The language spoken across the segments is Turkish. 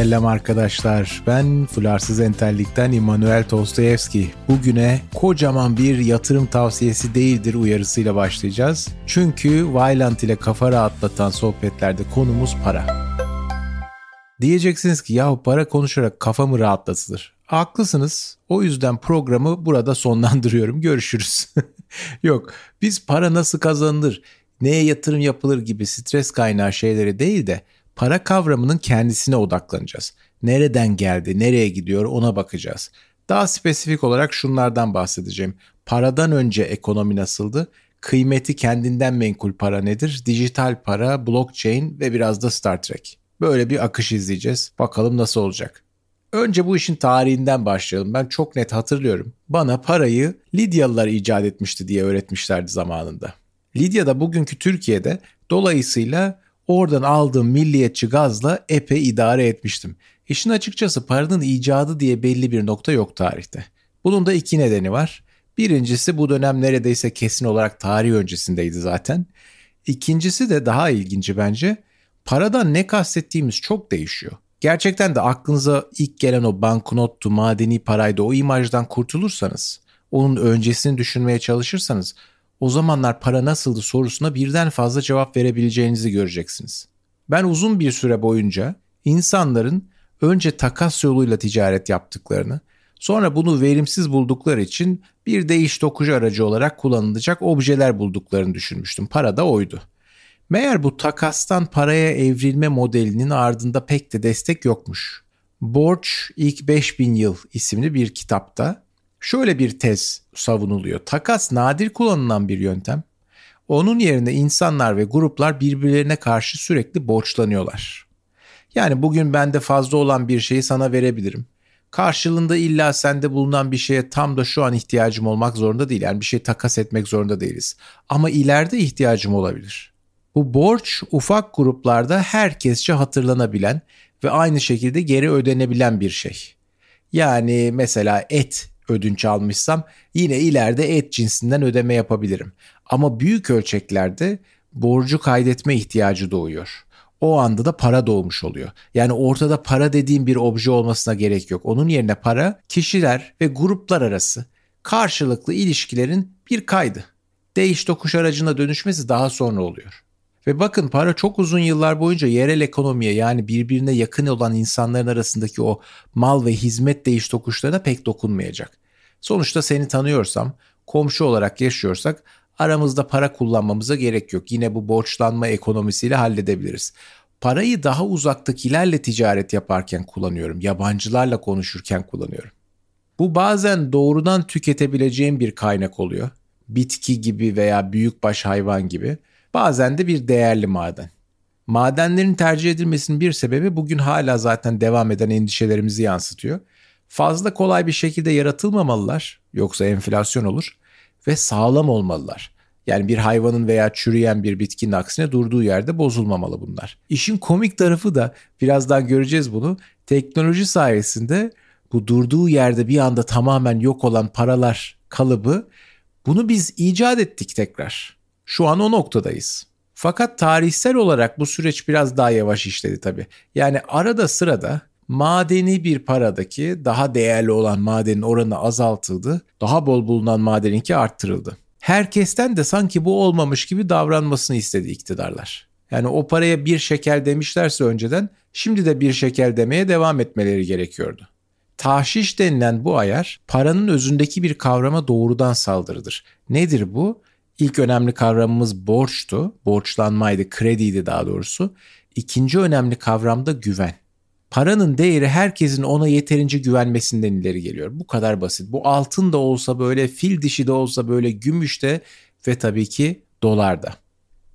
Selam arkadaşlar. Ben Fularsız Entellik'ten İmanuel Dostoyevski. Bugüne kocaman bir yatırım tavsiyesi değildir uyarısıyla başlayacağız. Çünkü Vylant ile kafa rahatlatan sohbetlerde konumuz para. Diyeceksiniz ki yahu para konuşarak kafa mı rahatlatılır? Haklısınız. O yüzden programı burada sonlandırıyorum. Görüşürüz. Yok biz para nasıl kazanılır, neye yatırım yapılır gibi stres kaynağı şeyleri değil de para kavramının kendisine odaklanacağız. Nereden geldi, nereye gidiyor ona bakacağız. Daha spesifik olarak şunlardan bahsedeceğim. Paradan önce ekonomi nasıldı? Kıymeti kendinden menkul para nedir? Dijital para, blockchain ve biraz da Star Trek. Böyle bir akış izleyeceğiz. Bakalım nasıl olacak. Önce bu işin tarihinden başlayalım. Ben çok net hatırlıyorum. Bana parayı Lidyalılar icat etmişti diye öğretmişlerdi zamanında. Lidya da bugünkü Türkiye'de dolayısıyla oradan aldığım milliyetçi gazla epey idare etmiştim. İşin açıkçası paranın icadı diye belli bir nokta yok tarihte. Bunun da iki nedeni var. Birincisi bu dönem neredeyse kesin olarak tarih öncesindeydi zaten. İkincisi de daha ilginci bence. Paradan ne kastettiğimiz çok değişiyor. Gerçekten de aklınıza ilk gelen o banknottu, madeni paraydı o imajdan kurtulursanız, onun öncesini düşünmeye çalışırsanız o zamanlar para nasıldı sorusuna birden fazla cevap verebileceğinizi göreceksiniz. Ben uzun bir süre boyunca insanların önce takas yoluyla ticaret yaptıklarını, sonra bunu verimsiz buldukları için bir değiş tokuş aracı olarak kullanılacak objeler bulduklarını düşünmüştüm. Para da oydu. Meğer bu takastan paraya evrilme modelinin ardında pek de destek yokmuş. Borç ilk 5000 yıl isimli bir kitapta şöyle bir tez savunuluyor. Takas nadir kullanılan bir yöntem. Onun yerine insanlar ve gruplar birbirlerine karşı sürekli borçlanıyorlar. Yani bugün bende fazla olan bir şeyi sana verebilirim. Karşılığında illa sende bulunan bir şeye tam da şu an ihtiyacım olmak zorunda değil. Yani bir şey takas etmek zorunda değiliz. Ama ileride ihtiyacım olabilir. Bu borç ufak gruplarda herkesçe hatırlanabilen ve aynı şekilde geri ödenebilen bir şey. Yani mesela et ödünç almışsam yine ileride et cinsinden ödeme yapabilirim. Ama büyük ölçeklerde borcu kaydetme ihtiyacı doğuyor. O anda da para doğmuş oluyor. Yani ortada para dediğim bir obje olmasına gerek yok. Onun yerine para kişiler ve gruplar arası karşılıklı ilişkilerin bir kaydı. Değiş tokuş aracına dönüşmesi daha sonra oluyor. Ve bakın para çok uzun yıllar boyunca yerel ekonomiye yani birbirine yakın olan insanların arasındaki o mal ve hizmet değiş tokuşlarına pek dokunmayacak. Sonuçta seni tanıyorsam, komşu olarak yaşıyorsak aramızda para kullanmamıza gerek yok. Yine bu borçlanma ekonomisiyle halledebiliriz. Parayı daha uzaktakilerle ticaret yaparken kullanıyorum. Yabancılarla konuşurken kullanıyorum. Bu bazen doğrudan tüketebileceğim bir kaynak oluyor. Bitki gibi veya büyükbaş hayvan gibi. Bazen de bir değerli maden. Madenlerin tercih edilmesinin bir sebebi bugün hala zaten devam eden endişelerimizi yansıtıyor. Fazla kolay bir şekilde yaratılmamalılar yoksa enflasyon olur ve sağlam olmalılar. Yani bir hayvanın veya çürüyen bir bitkinin aksine durduğu yerde bozulmamalı bunlar. İşin komik tarafı da birazdan göreceğiz bunu. Teknoloji sayesinde bu durduğu yerde bir anda tamamen yok olan paralar kalıbı bunu biz icat ettik tekrar. Şu an o noktadayız. Fakat tarihsel olarak bu süreç biraz daha yavaş işledi tabii. Yani arada sırada madeni bir paradaki daha değerli olan madenin oranı azaltıldı. Daha bol bulunan madeninki arttırıldı. Herkesten de sanki bu olmamış gibi davranmasını istedi iktidarlar. Yani o paraya bir şekel demişlerse önceden şimdi de bir şekel demeye devam etmeleri gerekiyordu. Tahşiş denilen bu ayar paranın özündeki bir kavrama doğrudan saldırıdır. Nedir bu? İlk önemli kavramımız borçtu, borçlanmaydı, krediydi daha doğrusu. İkinci önemli kavram da güven. Paranın değeri herkesin ona yeterince güvenmesinden ileri geliyor. Bu kadar basit. Bu altın da olsa böyle, fil dişi de olsa böyle, gümüş de ve tabii ki dolar da.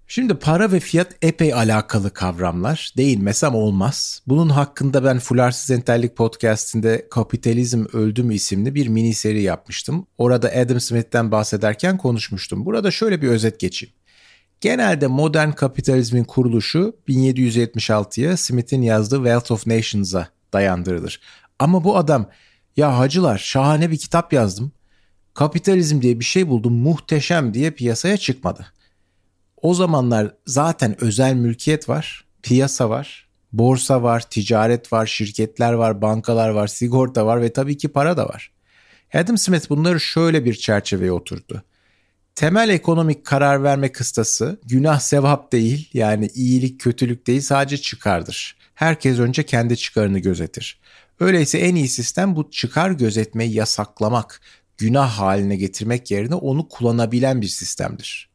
Şimdi para ve fiyat epey alakalı kavramlar. Değinmesem olmaz. Bunun hakkında ben Fularsız Entellik podcastinde Kapitalizm Öldü mü isimli bir mini seri yapmıştım. Orada Adam Smith'ten bahsederken konuşmuştum. Burada şöyle bir özet geçeyim. Genelde modern kapitalizmin kuruluşu 1776'ya Smith'in yazdığı Wealth of Nations'a dayandırılır. Ama bu adam ya hacılar şahane bir kitap yazdım. Kapitalizm diye bir şey buldum muhteşem diye piyasaya çıkmadı. O zamanlar zaten özel mülkiyet var, piyasa var, Borsa var, ticaret var, şirketler var, bankalar var, sigorta var ve tabii ki para da var. Adam Smith bunları şöyle bir çerçeveye oturdu. Temel ekonomik karar verme kıstası günah sevap değil yani iyilik kötülük değil sadece çıkardır. Herkes önce kendi çıkarını gözetir. Öyleyse en iyi sistem bu çıkar gözetmeyi yasaklamak, günah haline getirmek yerine onu kullanabilen bir sistemdir.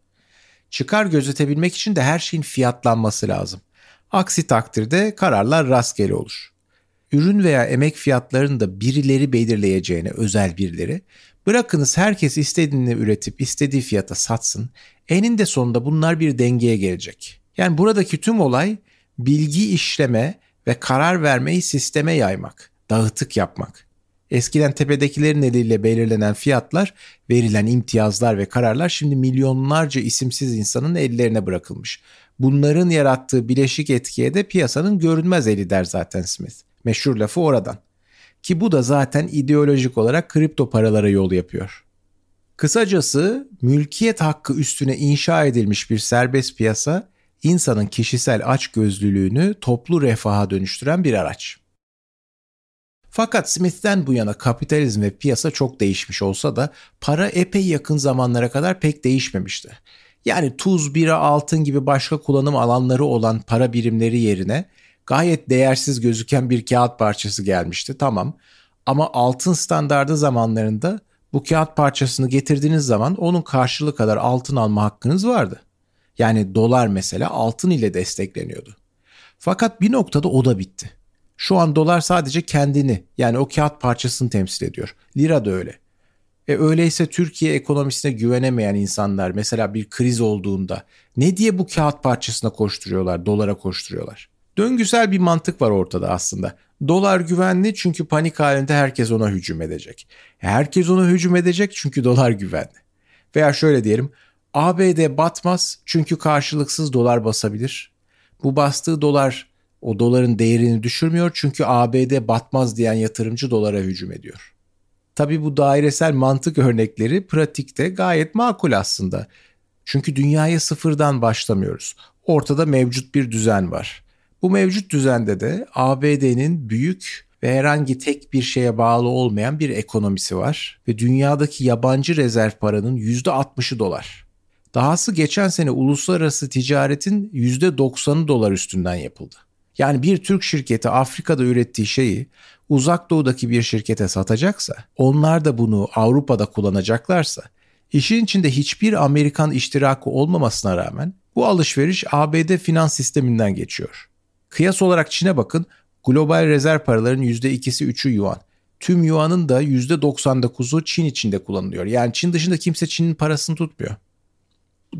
Çıkar gözetebilmek için de her şeyin fiyatlanması lazım. Aksi takdirde kararlar rastgele olur. Ürün veya emek fiyatlarını da birileri belirleyeceğine özel birileri bırakınız herkes istediğini üretip istediği fiyata satsın eninde sonunda bunlar bir dengeye gelecek. Yani buradaki tüm olay bilgi işleme ve karar vermeyi sisteme yaymak, dağıtık yapmak. Eskiden tepedekilerin eliyle belirlenen fiyatlar, verilen imtiyazlar ve kararlar şimdi milyonlarca isimsiz insanın ellerine bırakılmış. Bunların yarattığı bileşik etkiye de piyasanın görünmez eli der zaten Smith. Meşhur lafı oradan. Ki bu da zaten ideolojik olarak kripto paralara yol yapıyor. Kısacası mülkiyet hakkı üstüne inşa edilmiş bir serbest piyasa insanın kişisel açgözlülüğünü toplu refaha dönüştüren bir araç. Fakat Smith'ten bu yana kapitalizm ve piyasa çok değişmiş olsa da para epey yakın zamanlara kadar pek değişmemişti. Yani tuz, bira, altın gibi başka kullanım alanları olan para birimleri yerine gayet değersiz gözüken bir kağıt parçası gelmişti tamam. Ama altın standardı zamanlarında bu kağıt parçasını getirdiğiniz zaman onun karşılığı kadar altın alma hakkınız vardı. Yani dolar mesela altın ile destekleniyordu. Fakat bir noktada o da bitti. Şu an dolar sadece kendini yani o kağıt parçasını temsil ediyor. Lira da öyle. E öyleyse Türkiye ekonomisine güvenemeyen insanlar mesela bir kriz olduğunda ne diye bu kağıt parçasına koşturuyorlar, dolara koşturuyorlar? Döngüsel bir mantık var ortada aslında. Dolar güvenli çünkü panik halinde herkes ona hücum edecek. E, herkes ona hücum edecek çünkü dolar güvenli. Veya şöyle diyelim ABD batmaz çünkü karşılıksız dolar basabilir. Bu bastığı dolar o doların değerini düşürmüyor çünkü ABD batmaz diyen yatırımcı dolara hücum ediyor. Tabi bu dairesel mantık örnekleri pratikte gayet makul aslında. Çünkü dünyaya sıfırdan başlamıyoruz. Ortada mevcut bir düzen var. Bu mevcut düzende de ABD'nin büyük ve herhangi tek bir şeye bağlı olmayan bir ekonomisi var ve dünyadaki yabancı rezerv paranın %60'ı dolar. Dahası geçen sene uluslararası ticaretin %90'ı dolar üstünden yapıldı. Yani bir Türk şirketi Afrika'da ürettiği şeyi uzak doğudaki bir şirkete satacaksa, onlar da bunu Avrupa'da kullanacaklarsa, işin içinde hiçbir Amerikan iştirakı olmamasına rağmen bu alışveriş ABD finans sisteminden geçiyor. Kıyas olarak Çin'e bakın, global rezerv paraların %2'si 3'ü yuan. Tüm yuanın da %99'u Çin içinde kullanılıyor. Yani Çin dışında kimse Çin'in parasını tutmuyor.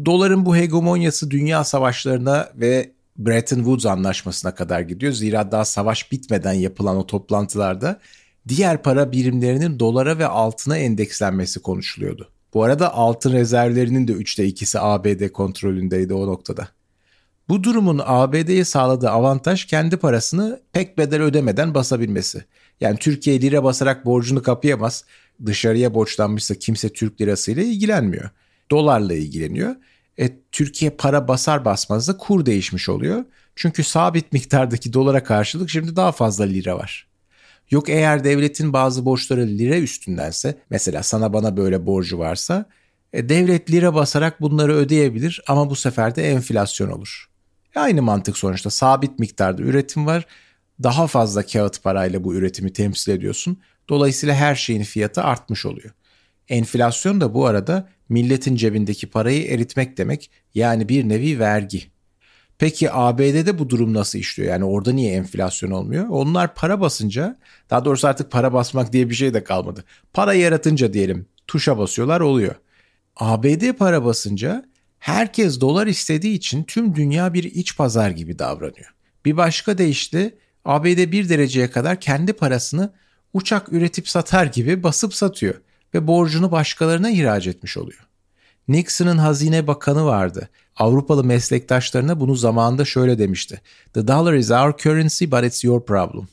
Doların bu hegemonyası dünya savaşlarına ve Bretton Woods anlaşmasına kadar gidiyor. Zira daha savaş bitmeden yapılan o toplantılarda diğer para birimlerinin dolara ve altına endekslenmesi konuşuluyordu. Bu arada altın rezervlerinin de 3'te 2'si ABD kontrolündeydi o noktada. Bu durumun ABD'ye sağladığı avantaj kendi parasını pek bedel ödemeden basabilmesi. Yani Türkiye lira basarak borcunu kapayamaz. Dışarıya borçlanmışsa kimse Türk lirasıyla ilgilenmiyor. Dolarla ilgileniyor. E, Türkiye para basar basmaz da kur değişmiş oluyor. Çünkü sabit miktardaki dolara karşılık şimdi daha fazla lira var. Yok eğer devletin bazı borçları lira üstündense mesela sana bana böyle borcu varsa e, devlet lira basarak bunları ödeyebilir ama bu sefer de enflasyon olur. E, aynı mantık sonuçta sabit miktarda üretim var. Daha fazla kağıt parayla bu üretimi temsil ediyorsun. Dolayısıyla her şeyin fiyatı artmış oluyor. Enflasyon da bu arada milletin cebindeki parayı eritmek demek yani bir nevi vergi. Peki ABD'de bu durum nasıl işliyor? Yani orada niye enflasyon olmuyor? Onlar para basınca, daha doğrusu artık para basmak diye bir şey de kalmadı. Para yaratınca diyelim tuşa basıyorlar oluyor. ABD para basınca herkes dolar istediği için tüm dünya bir iç pazar gibi davranıyor. Bir başka deyişle ABD bir dereceye kadar kendi parasını uçak üretip satar gibi basıp satıyor ve borcunu başkalarına ihraç etmiş oluyor. Nixon'ın hazine bakanı vardı. Avrupalı meslektaşlarına bunu zamanında şöyle demişti. The dollar is our currency but it's your problem.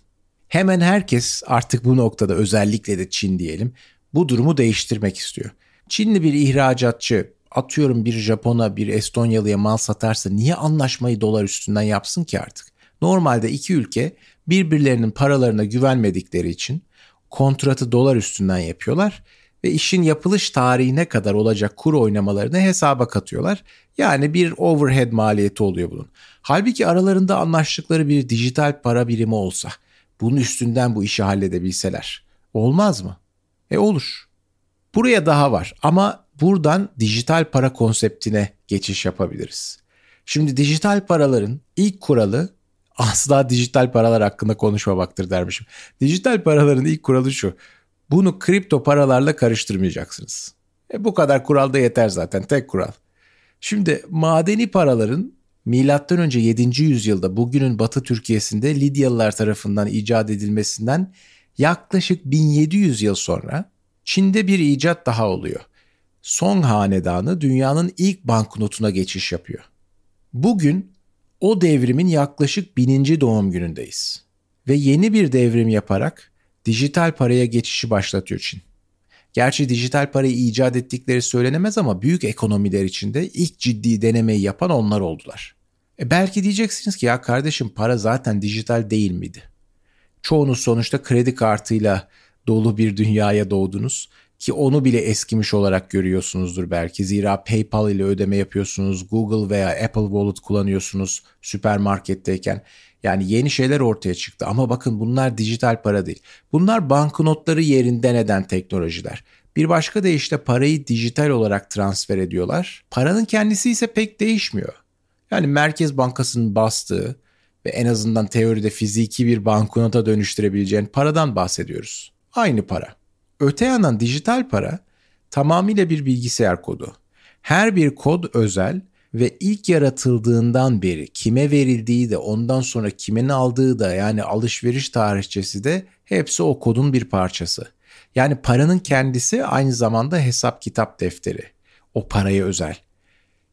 Hemen herkes artık bu noktada özellikle de Çin diyelim bu durumu değiştirmek istiyor. Çinli bir ihracatçı atıyorum bir Japon'a bir Estonyalı'ya mal satarsa niye anlaşmayı dolar üstünden yapsın ki artık? Normalde iki ülke birbirlerinin paralarına güvenmedikleri için kontratı dolar üstünden yapıyorlar ve işin yapılış tarihine kadar olacak kur oynamalarını hesaba katıyorlar. Yani bir overhead maliyeti oluyor bunun. Halbuki aralarında anlaştıkları bir dijital para birimi olsa, bunun üstünden bu işi halledebilseler olmaz mı? E olur. Buraya daha var ama buradan dijital para konseptine geçiş yapabiliriz. Şimdi dijital paraların ilk kuralı asla dijital paralar hakkında konuşmamaktır dermişim. Dijital paraların ilk kuralı şu. Bunu kripto paralarla karıştırmayacaksınız. E bu kadar kural da yeter zaten tek kural. Şimdi madeni paraların milattan önce 7. yüzyılda bugünün Batı Türkiye'sinde Lidyalılar tarafından icat edilmesinden yaklaşık 1700 yıl sonra Çin'de bir icat daha oluyor. Song Hanedanı dünyanın ilk banknotuna geçiş yapıyor. Bugün o devrimin yaklaşık bininci doğum günündeyiz. Ve yeni bir devrim yaparak dijital paraya geçişi başlatıyor Çin. Gerçi dijital parayı icat ettikleri söylenemez ama büyük ekonomiler içinde ilk ciddi denemeyi yapan onlar oldular. E belki diyeceksiniz ki ya kardeşim para zaten dijital değil miydi? Çoğunuz sonuçta kredi kartıyla dolu bir dünyaya doğdunuz ki onu bile eskimiş olarak görüyorsunuzdur belki. Zira PayPal ile ödeme yapıyorsunuz, Google veya Apple Wallet kullanıyorsunuz süpermarketteyken. Yani yeni şeyler ortaya çıktı ama bakın bunlar dijital para değil. Bunlar banknotları yerinden eden teknolojiler. Bir başka deyişle parayı dijital olarak transfer ediyorlar. Paranın kendisi ise pek değişmiyor. Yani Merkez Bankası'nın bastığı ve en azından teoride fiziki bir banknota dönüştürebileceğin paradan bahsediyoruz. Aynı para. Öte yandan dijital para tamamıyla bir bilgisayar kodu. Her bir kod özel ve ilk yaratıldığından beri kime verildiği de ondan sonra kimin aldığı da yani alışveriş tarihçesi de hepsi o kodun bir parçası. Yani paranın kendisi aynı zamanda hesap kitap defteri. O paraya özel.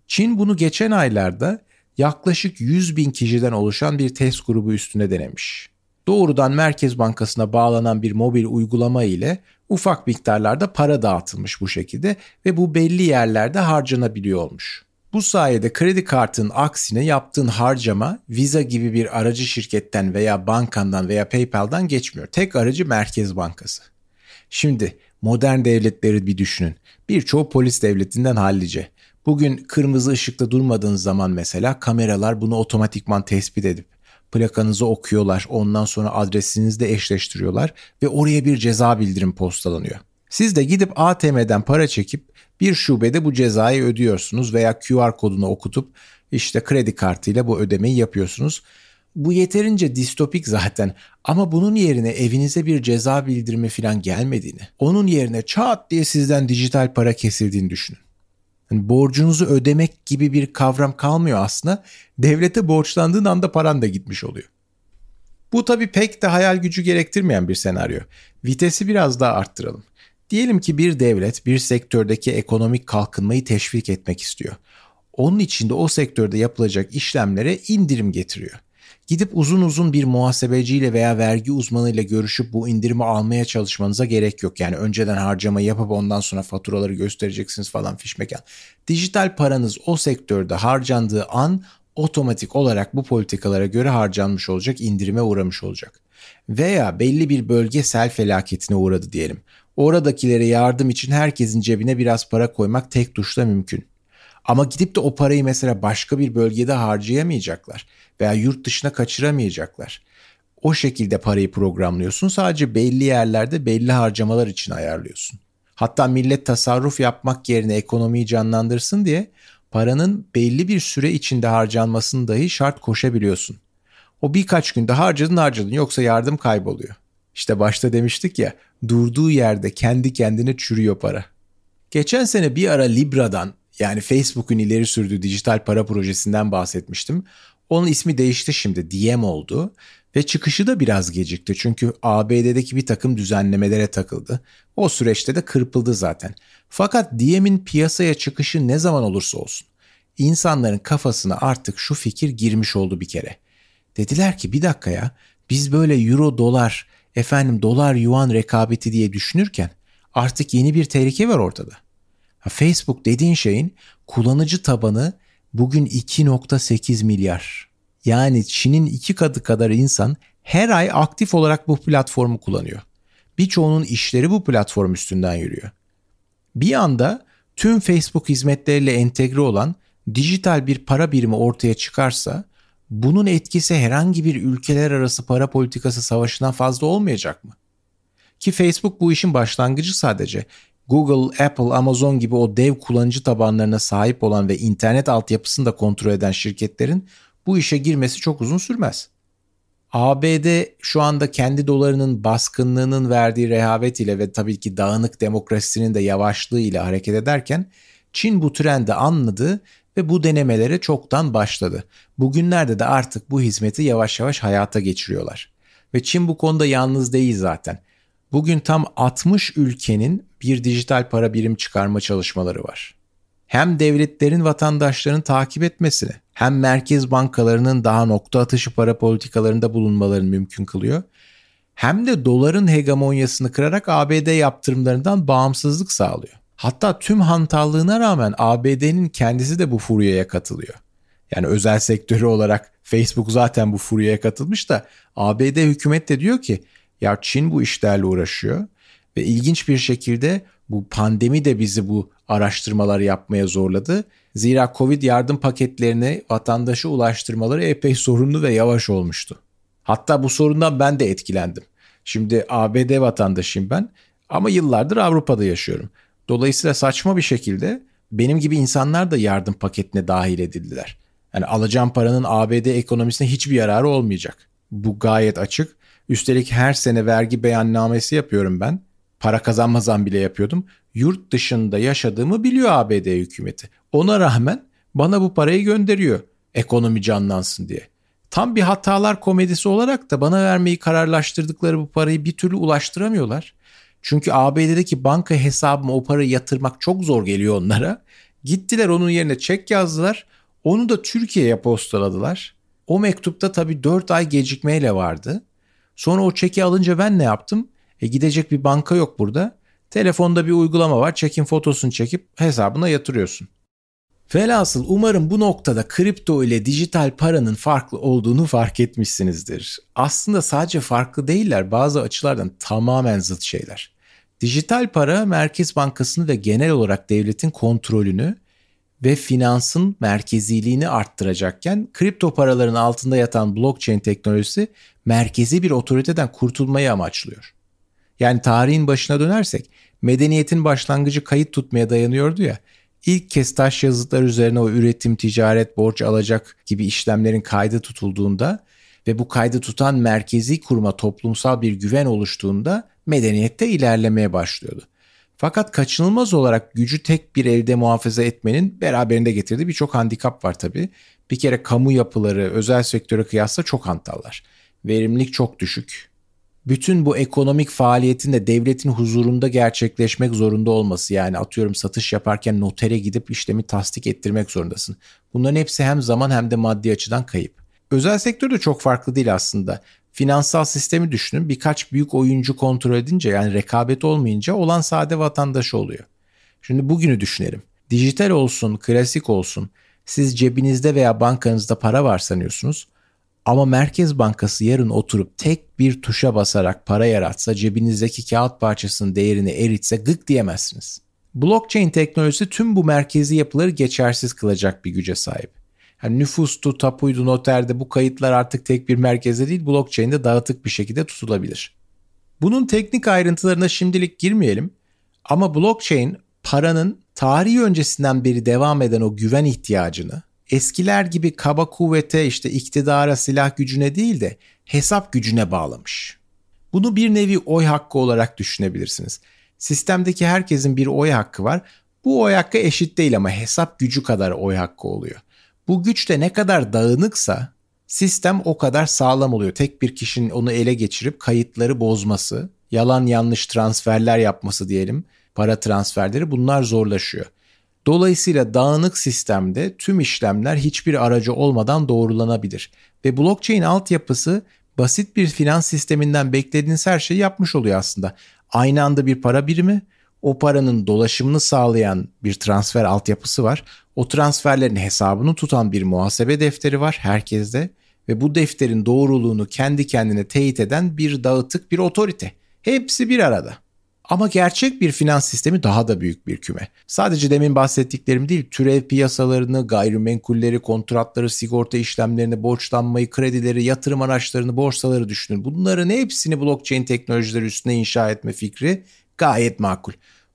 Çin bunu geçen aylarda yaklaşık 100 bin kişiden oluşan bir test grubu üstüne denemiş. Doğrudan Merkez Bankası'na bağlanan bir mobil uygulama ile ufak miktarlarda para dağıtılmış bu şekilde ve bu belli yerlerde harcanabiliyor olmuş. Bu sayede kredi kartının aksine yaptığın harcama Visa gibi bir aracı şirketten veya bankandan veya PayPal'dan geçmiyor. Tek aracı Merkez Bankası. Şimdi modern devletleri bir düşünün. Birçoğu polis devletinden hallice. Bugün kırmızı ışıkta durmadığınız zaman mesela kameralar bunu otomatikman tespit edip plakanızı okuyorlar. Ondan sonra adresinizi de eşleştiriyorlar ve oraya bir ceza bildirim postalanıyor. Siz de gidip ATM'den para çekip bir şubede bu cezayı ödüyorsunuz veya QR kodunu okutup işte kredi kartıyla bu ödemeyi yapıyorsunuz. Bu yeterince distopik zaten ama bunun yerine evinize bir ceza bildirimi falan gelmediğini, onun yerine çat diye sizden dijital para kesildiğini düşünün. Yani borcunuzu ödemek gibi bir kavram kalmıyor aslında. Devlete borçlandığın anda paran da gitmiş oluyor. Bu tabii pek de hayal gücü gerektirmeyen bir senaryo. Vitesi biraz daha arttıralım. Diyelim ki bir devlet bir sektördeki ekonomik kalkınmayı teşvik etmek istiyor. Onun için de o sektörde yapılacak işlemlere indirim getiriyor. Gidip uzun uzun bir muhasebeciyle veya vergi uzmanıyla görüşüp bu indirimi almaya çalışmanıza gerek yok. Yani önceden harcama yapıp ondan sonra faturaları göstereceksiniz falan fişmekan. Dijital paranız o sektörde harcandığı an otomatik olarak bu politikalara göre harcanmış olacak, indirime uğramış olacak. Veya belli bir bölge sel felaketine uğradı diyelim. Oradakilere yardım için herkesin cebine biraz para koymak tek tuşla mümkün. Ama gidip de o parayı mesela başka bir bölgede harcayamayacaklar veya yurt dışına kaçıramayacaklar. O şekilde parayı programlıyorsun. Sadece belli yerlerde belli harcamalar için ayarlıyorsun. Hatta millet tasarruf yapmak yerine ekonomiyi canlandırsın diye paranın belli bir süre içinde harcanmasını dahi şart koşabiliyorsun. O birkaç günde harcadın harcadın yoksa yardım kayboluyor. İşte başta demiştik ya durduğu yerde kendi kendine çürüyor para. Geçen sene bir ara Libra'dan yani Facebook'un ileri sürdüğü dijital para projesinden bahsetmiştim. Onun ismi değişti şimdi DM oldu ve çıkışı da biraz gecikti çünkü ABD'deki bir takım düzenlemelere takıldı. O süreçte de kırpıldı zaten. Fakat DM'in piyasaya çıkışı ne zaman olursa olsun insanların kafasına artık şu fikir girmiş oldu bir kere. Dediler ki bir dakika ya biz böyle euro dolar efendim dolar yuan rekabeti diye düşünürken artık yeni bir tehlike var ortada. Facebook dediğin şeyin kullanıcı tabanı bugün 2.8 milyar. Yani Çin'in iki katı kadar insan her ay aktif olarak bu platformu kullanıyor. Birçoğunun işleri bu platform üstünden yürüyor. Bir anda tüm Facebook hizmetleriyle entegre olan dijital bir para birimi ortaya çıkarsa bunun etkisi herhangi bir ülkeler arası para politikası savaşından fazla olmayacak mı? Ki Facebook bu işin başlangıcı sadece. Google, Apple, Amazon gibi o dev kullanıcı tabanlarına sahip olan ve internet altyapısını da kontrol eden şirketlerin bu işe girmesi çok uzun sürmez. ABD şu anda kendi dolarının baskınlığının verdiği rehavet ile ve tabii ki dağınık demokrasisinin de yavaşlığı ile hareket ederken Çin bu trendi anladı ve bu denemelere çoktan başladı. Bugünlerde de artık bu hizmeti yavaş yavaş hayata geçiriyorlar. Ve Çin bu konuda yalnız değil zaten. Bugün tam 60 ülkenin bir dijital para birim çıkarma çalışmaları var. Hem devletlerin vatandaşlarını takip etmesini hem merkez bankalarının daha nokta atışı para politikalarında bulunmalarını mümkün kılıyor. Hem de doların hegemonyasını kırarak ABD yaptırımlarından bağımsızlık sağlıyor. Hatta tüm hantallığına rağmen ABD'nin kendisi de bu furyaya katılıyor. Yani özel sektörü olarak Facebook zaten bu furyaya katılmış da ABD hükümet de diyor ki ya Çin bu işlerle uğraşıyor ve ilginç bir şekilde bu pandemi de bizi bu araştırmalar yapmaya zorladı. Zira Covid yardım paketlerini vatandaşa ulaştırmaları epey sorunlu ve yavaş olmuştu. Hatta bu sorundan ben de etkilendim. Şimdi ABD vatandaşıyım ben ama yıllardır Avrupa'da yaşıyorum. Dolayısıyla saçma bir şekilde benim gibi insanlar da yardım paketine dahil edildiler. Yani alacağım paranın ABD ekonomisine hiçbir yararı olmayacak. Bu gayet açık. Üstelik her sene vergi beyannamesi yapıyorum ben. Para kazanmazan bile yapıyordum. Yurt dışında yaşadığımı biliyor ABD hükümeti. Ona rağmen bana bu parayı gönderiyor ekonomi canlansın diye. Tam bir hatalar komedisi olarak da bana vermeyi kararlaştırdıkları bu parayı bir türlü ulaştıramıyorlar. Çünkü ABD'deki banka hesabıma o parayı yatırmak çok zor geliyor onlara. Gittiler onun yerine çek yazdılar. Onu da Türkiye'ye postaladılar. O mektupta tabii 4 ay gecikmeyle vardı. Sonra o çeki alınca ben ne yaptım? E gidecek bir banka yok burada. Telefonda bir uygulama var. Çekin fotosunu çekip hesabına yatırıyorsun. Velhasıl umarım bu noktada kripto ile dijital paranın farklı olduğunu fark etmişsinizdir. Aslında sadece farklı değiller bazı açılardan tamamen zıt şeyler. Dijital para Merkez Bankası'nı ve genel olarak devletin kontrolünü ve finansın merkeziliğini arttıracakken kripto paraların altında yatan blockchain teknolojisi merkezi bir otoriteden kurtulmayı amaçlıyor. Yani tarihin başına dönersek medeniyetin başlangıcı kayıt tutmaya dayanıyordu ya. İlk kez taş yazıtlar üzerine o üretim, ticaret, borç alacak gibi işlemlerin kaydı tutulduğunda ve bu kaydı tutan merkezi kuruma toplumsal bir güven oluştuğunda medeniyette ilerlemeye başlıyordu. Fakat kaçınılmaz olarak gücü tek bir elde muhafaza etmenin beraberinde getirdiği birçok handikap var tabii. Bir kere kamu yapıları özel sektöre kıyasla çok hantallar. Verimlilik çok düşük. Bütün bu ekonomik faaliyetin de devletin huzurunda gerçekleşmek zorunda olması yani atıyorum satış yaparken notere gidip işlemi tasdik ettirmek zorundasın. Bunların hepsi hem zaman hem de maddi açıdan kayıp. Özel sektör de çok farklı değil aslında finansal sistemi düşünün. Birkaç büyük oyuncu kontrol edince yani rekabet olmayınca olan sade vatandaşı oluyor. Şimdi bugünü düşünelim. Dijital olsun, klasik olsun. Siz cebinizde veya bankanızda para var sanıyorsunuz. Ama Merkez Bankası yarın oturup tek bir tuşa basarak para yaratsa, cebinizdeki kağıt parçasının değerini eritse gık diyemezsiniz. Blockchain teknolojisi tüm bu merkezi yapıları geçersiz kılacak bir güce sahip. Yani nüfustu, tapuydu, noterde bu kayıtlar artık tek bir merkezde değil blockchain'de dağıtık bir şekilde tutulabilir. Bunun teknik ayrıntılarına şimdilik girmeyelim ama blockchain paranın tarihi öncesinden beri devam eden o güven ihtiyacını eskiler gibi kaba kuvvete işte iktidara silah gücüne değil de hesap gücüne bağlamış. Bunu bir nevi oy hakkı olarak düşünebilirsiniz. Sistemdeki herkesin bir oy hakkı var. Bu oy hakkı eşit değil ama hesap gücü kadar oy hakkı oluyor. Bu güç de ne kadar dağınıksa sistem o kadar sağlam oluyor. Tek bir kişinin onu ele geçirip kayıtları bozması, yalan yanlış transferler yapması diyelim, para transferleri bunlar zorlaşıyor. Dolayısıyla dağınık sistemde tüm işlemler hiçbir aracı olmadan doğrulanabilir ve blockchain altyapısı basit bir finans sisteminden beklediğiniz her şeyi yapmış oluyor aslında. Aynı anda bir para birimi, o paranın dolaşımını sağlayan bir transfer altyapısı var. O transferlerin hesabını tutan bir muhasebe defteri var herkeste ve bu defterin doğruluğunu kendi kendine teyit eden bir dağıtık bir otorite. Hepsi bir arada. Ama gerçek bir finans sistemi daha da büyük bir küme. Sadece demin bahsettiklerim değil, türev piyasalarını, gayrimenkulleri, kontratları, sigorta işlemlerini, borçlanmayı, kredileri, yatırım araçlarını, borsaları düşünün. Bunların hepsini blockchain teknolojileri üstüne inşa etme fikri gayet makul.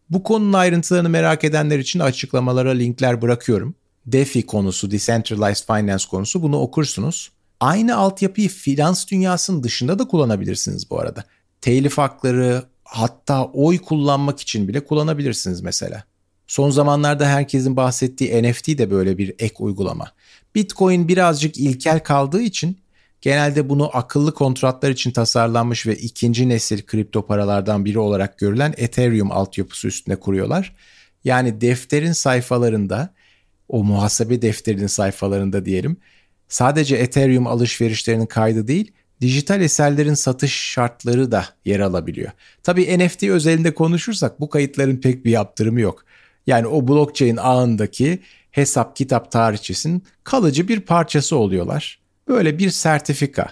Bu konunun ayrıntılarını merak edenler için açıklamalara linkler bırakıyorum. DeFi konusu, Decentralized Finance konusu bunu okursunuz. Aynı altyapıyı finans dünyasının dışında da kullanabilirsiniz bu arada. Telif hakları, hatta oy kullanmak için bile kullanabilirsiniz mesela. Son zamanlarda herkesin bahsettiği NFT de böyle bir ek uygulama. Bitcoin birazcık ilkel kaldığı için genelde bunu akıllı kontratlar için tasarlanmış ve ikinci nesil kripto paralardan biri olarak görülen Ethereum altyapısı üstüne kuruyorlar. Yani defterin sayfalarında, o muhasebe defterinin sayfalarında diyelim, sadece Ethereum alışverişlerinin kaydı değil, dijital eserlerin satış şartları da yer alabiliyor. Tabii NFT özelinde konuşursak bu kayıtların pek bir yaptırımı yok. Yani o blockchain ağındaki hesap kitap tarihçesinin kalıcı bir parçası oluyorlar. Böyle bir sertifika.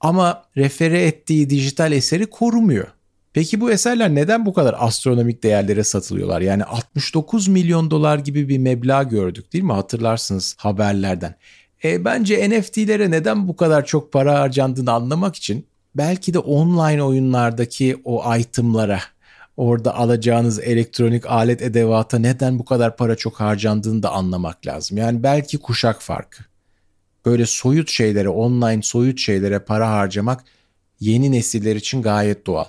Ama refere ettiği dijital eseri korumuyor. Peki bu eserler neden bu kadar astronomik değerlere satılıyorlar? Yani 69 milyon dolar gibi bir meblağ gördük değil mi? Hatırlarsınız haberlerden. E, bence NFT'lere neden bu kadar çok para harcandığını anlamak için belki de online oyunlardaki o itemlara, orada alacağınız elektronik alet edevata neden bu kadar para çok harcandığını da anlamak lazım. Yani belki kuşak farkı. Böyle soyut şeylere, online soyut şeylere para harcamak yeni nesiller için gayet doğal.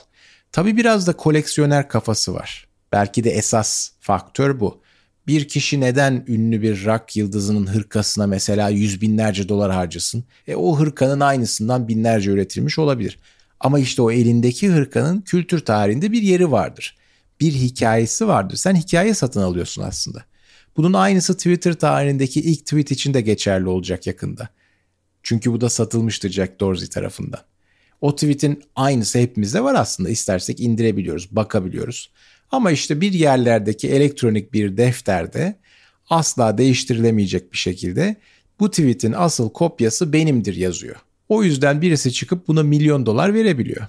Tabi biraz da koleksiyoner kafası var. Belki de esas faktör bu bir kişi neden ünlü bir rock yıldızının hırkasına mesela yüz binlerce dolar harcasın? E o hırkanın aynısından binlerce üretilmiş olabilir. Ama işte o elindeki hırkanın kültür tarihinde bir yeri vardır. Bir hikayesi vardır. Sen hikaye satın alıyorsun aslında. Bunun aynısı Twitter tarihindeki ilk tweet için de geçerli olacak yakında. Çünkü bu da satılmıştır Jack Dorsey tarafından. O tweet'in aynısı hepimizde var aslında. İstersek indirebiliyoruz, bakabiliyoruz. Ama işte bir yerlerdeki elektronik bir defterde asla değiştirilemeyecek bir şekilde bu tweet'in asıl kopyası benimdir yazıyor. O yüzden birisi çıkıp buna milyon dolar verebiliyor.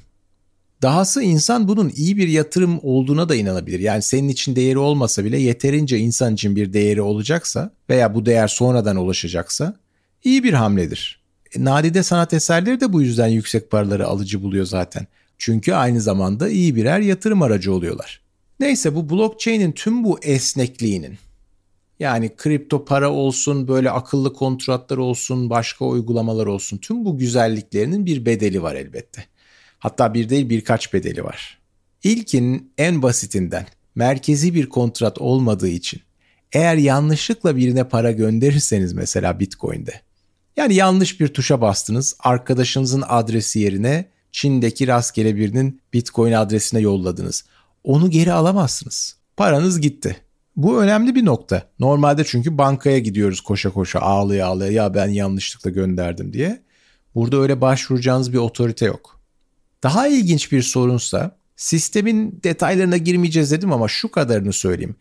Dahası insan bunun iyi bir yatırım olduğuna da inanabilir. Yani senin için değeri olmasa bile yeterince insan için bir değeri olacaksa veya bu değer sonradan ulaşacaksa iyi bir hamledir. E, nadide sanat eserleri de bu yüzden yüksek paraları alıcı buluyor zaten. Çünkü aynı zamanda iyi birer yatırım aracı oluyorlar. Neyse bu blockchain'in tüm bu esnekliğinin yani kripto para olsun, böyle akıllı kontratlar olsun, başka uygulamalar olsun tüm bu güzelliklerinin bir bedeli var elbette. Hatta bir değil birkaç bedeli var. İlkin en basitinden merkezi bir kontrat olmadığı için eğer yanlışlıkla birine para gönderirseniz mesela Bitcoin'de yani yanlış bir tuşa bastınız arkadaşınızın adresi yerine Çin'deki rastgele birinin Bitcoin adresine yolladınız onu geri alamazsınız. Paranız gitti. Bu önemli bir nokta. Normalde çünkü bankaya gidiyoruz koşa koşa ağlaya ağlaya ya ben yanlışlıkla gönderdim diye. Burada öyle başvuracağınız bir otorite yok. Daha ilginç bir sorunsa sistemin detaylarına girmeyeceğiz dedim ama şu kadarını söyleyeyim.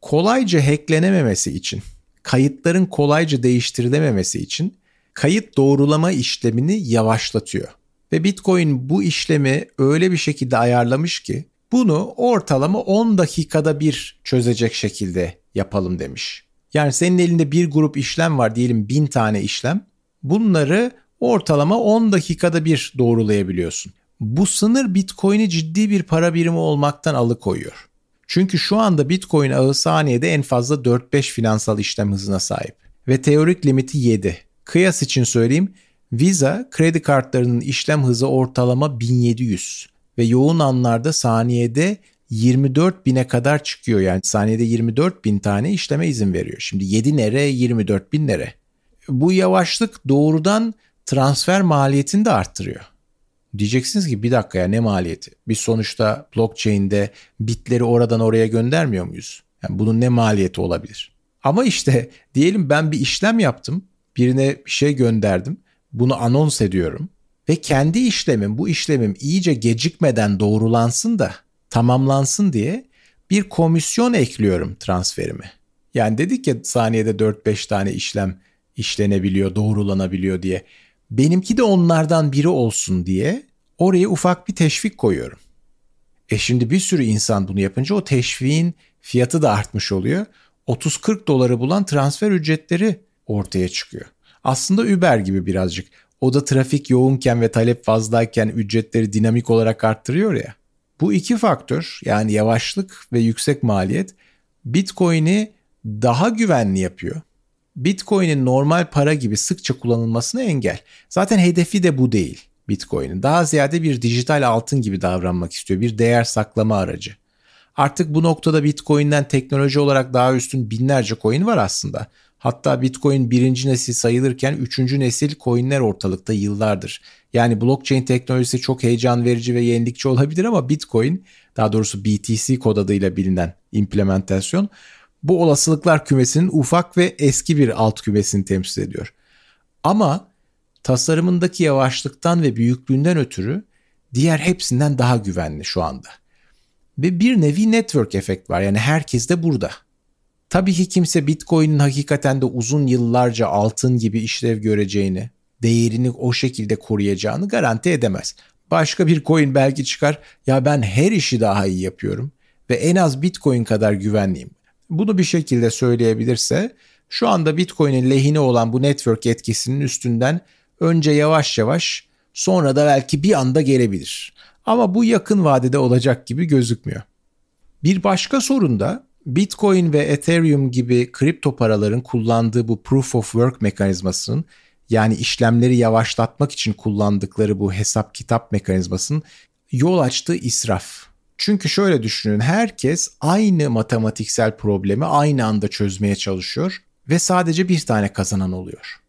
Kolayca hacklenememesi için, kayıtların kolayca değiştirilememesi için kayıt doğrulama işlemini yavaşlatıyor. Ve Bitcoin bu işlemi öyle bir şekilde ayarlamış ki bunu ortalama 10 dakikada bir çözecek şekilde yapalım demiş. Yani senin elinde bir grup işlem var diyelim 1000 tane işlem. Bunları ortalama 10 dakikada bir doğrulayabiliyorsun. Bu sınır Bitcoin'i ciddi bir para birimi olmaktan alıkoyuyor. Çünkü şu anda Bitcoin ağı saniyede en fazla 4-5 finansal işlem hızına sahip ve teorik limiti 7. Kıyas için söyleyeyim Visa kredi kartlarının işlem hızı ortalama 1700 ve yoğun anlarda saniyede 24 bine kadar çıkıyor. Yani saniyede 24 bin tane işleme izin veriyor. Şimdi 7 nere 24 bin nere. Bu yavaşlık doğrudan transfer maliyetini de arttırıyor. Diyeceksiniz ki bir dakika ya ne maliyeti? Biz sonuçta blockchain'de bitleri oradan oraya göndermiyor muyuz? Yani bunun ne maliyeti olabilir? Ama işte diyelim ben bir işlem yaptım. Birine bir şey gönderdim. Bunu anons ediyorum ve kendi işlemim bu işlemim iyice gecikmeden doğrulansın da tamamlansın diye bir komisyon ekliyorum transferime. Yani dedik ya saniyede 4-5 tane işlem işlenebiliyor, doğrulanabiliyor diye. Benimki de onlardan biri olsun diye oraya ufak bir teşvik koyuyorum. E şimdi bir sürü insan bunu yapınca o teşviğin fiyatı da artmış oluyor. 30-40 doları bulan transfer ücretleri ortaya çıkıyor. Aslında Uber gibi birazcık. O da trafik yoğunken ve talep fazlayken ücretleri dinamik olarak arttırıyor ya. Bu iki faktör yani yavaşlık ve yüksek maliyet Bitcoin'i daha güvenli yapıyor. Bitcoin'in normal para gibi sıkça kullanılmasına engel. Zaten hedefi de bu değil Bitcoin'in. Daha ziyade bir dijital altın gibi davranmak istiyor. Bir değer saklama aracı. Artık bu noktada Bitcoin'den teknoloji olarak daha üstün binlerce coin var aslında. Hatta Bitcoin birinci nesil sayılırken üçüncü nesil coinler ortalıkta yıllardır. Yani blockchain teknolojisi çok heyecan verici ve yenilikçi olabilir ama Bitcoin daha doğrusu BTC kod adıyla bilinen implementasyon bu olasılıklar kümesinin ufak ve eski bir alt kümesini temsil ediyor. Ama tasarımındaki yavaşlıktan ve büyüklüğünden ötürü diğer hepsinden daha güvenli şu anda. Ve bir nevi network efekt var yani herkes de burada. Tabii ki kimse Bitcoin'in hakikaten de uzun yıllarca altın gibi işlev göreceğini, değerini o şekilde koruyacağını garanti edemez. Başka bir coin belki çıkar ya ben her işi daha iyi yapıyorum ve en az Bitcoin kadar güvenliyim. Bunu bir şekilde söyleyebilirse şu anda Bitcoin'in lehine olan bu network etkisinin üstünden önce yavaş yavaş sonra da belki bir anda gelebilir. Ama bu yakın vadede olacak gibi gözükmüyor. Bir başka sorun da Bitcoin ve Ethereum gibi kripto paraların kullandığı bu proof of work mekanizmasının yani işlemleri yavaşlatmak için kullandıkları bu hesap kitap mekanizmasının yol açtığı israf. Çünkü şöyle düşünün herkes aynı matematiksel problemi aynı anda çözmeye çalışıyor ve sadece bir tane kazanan oluyor.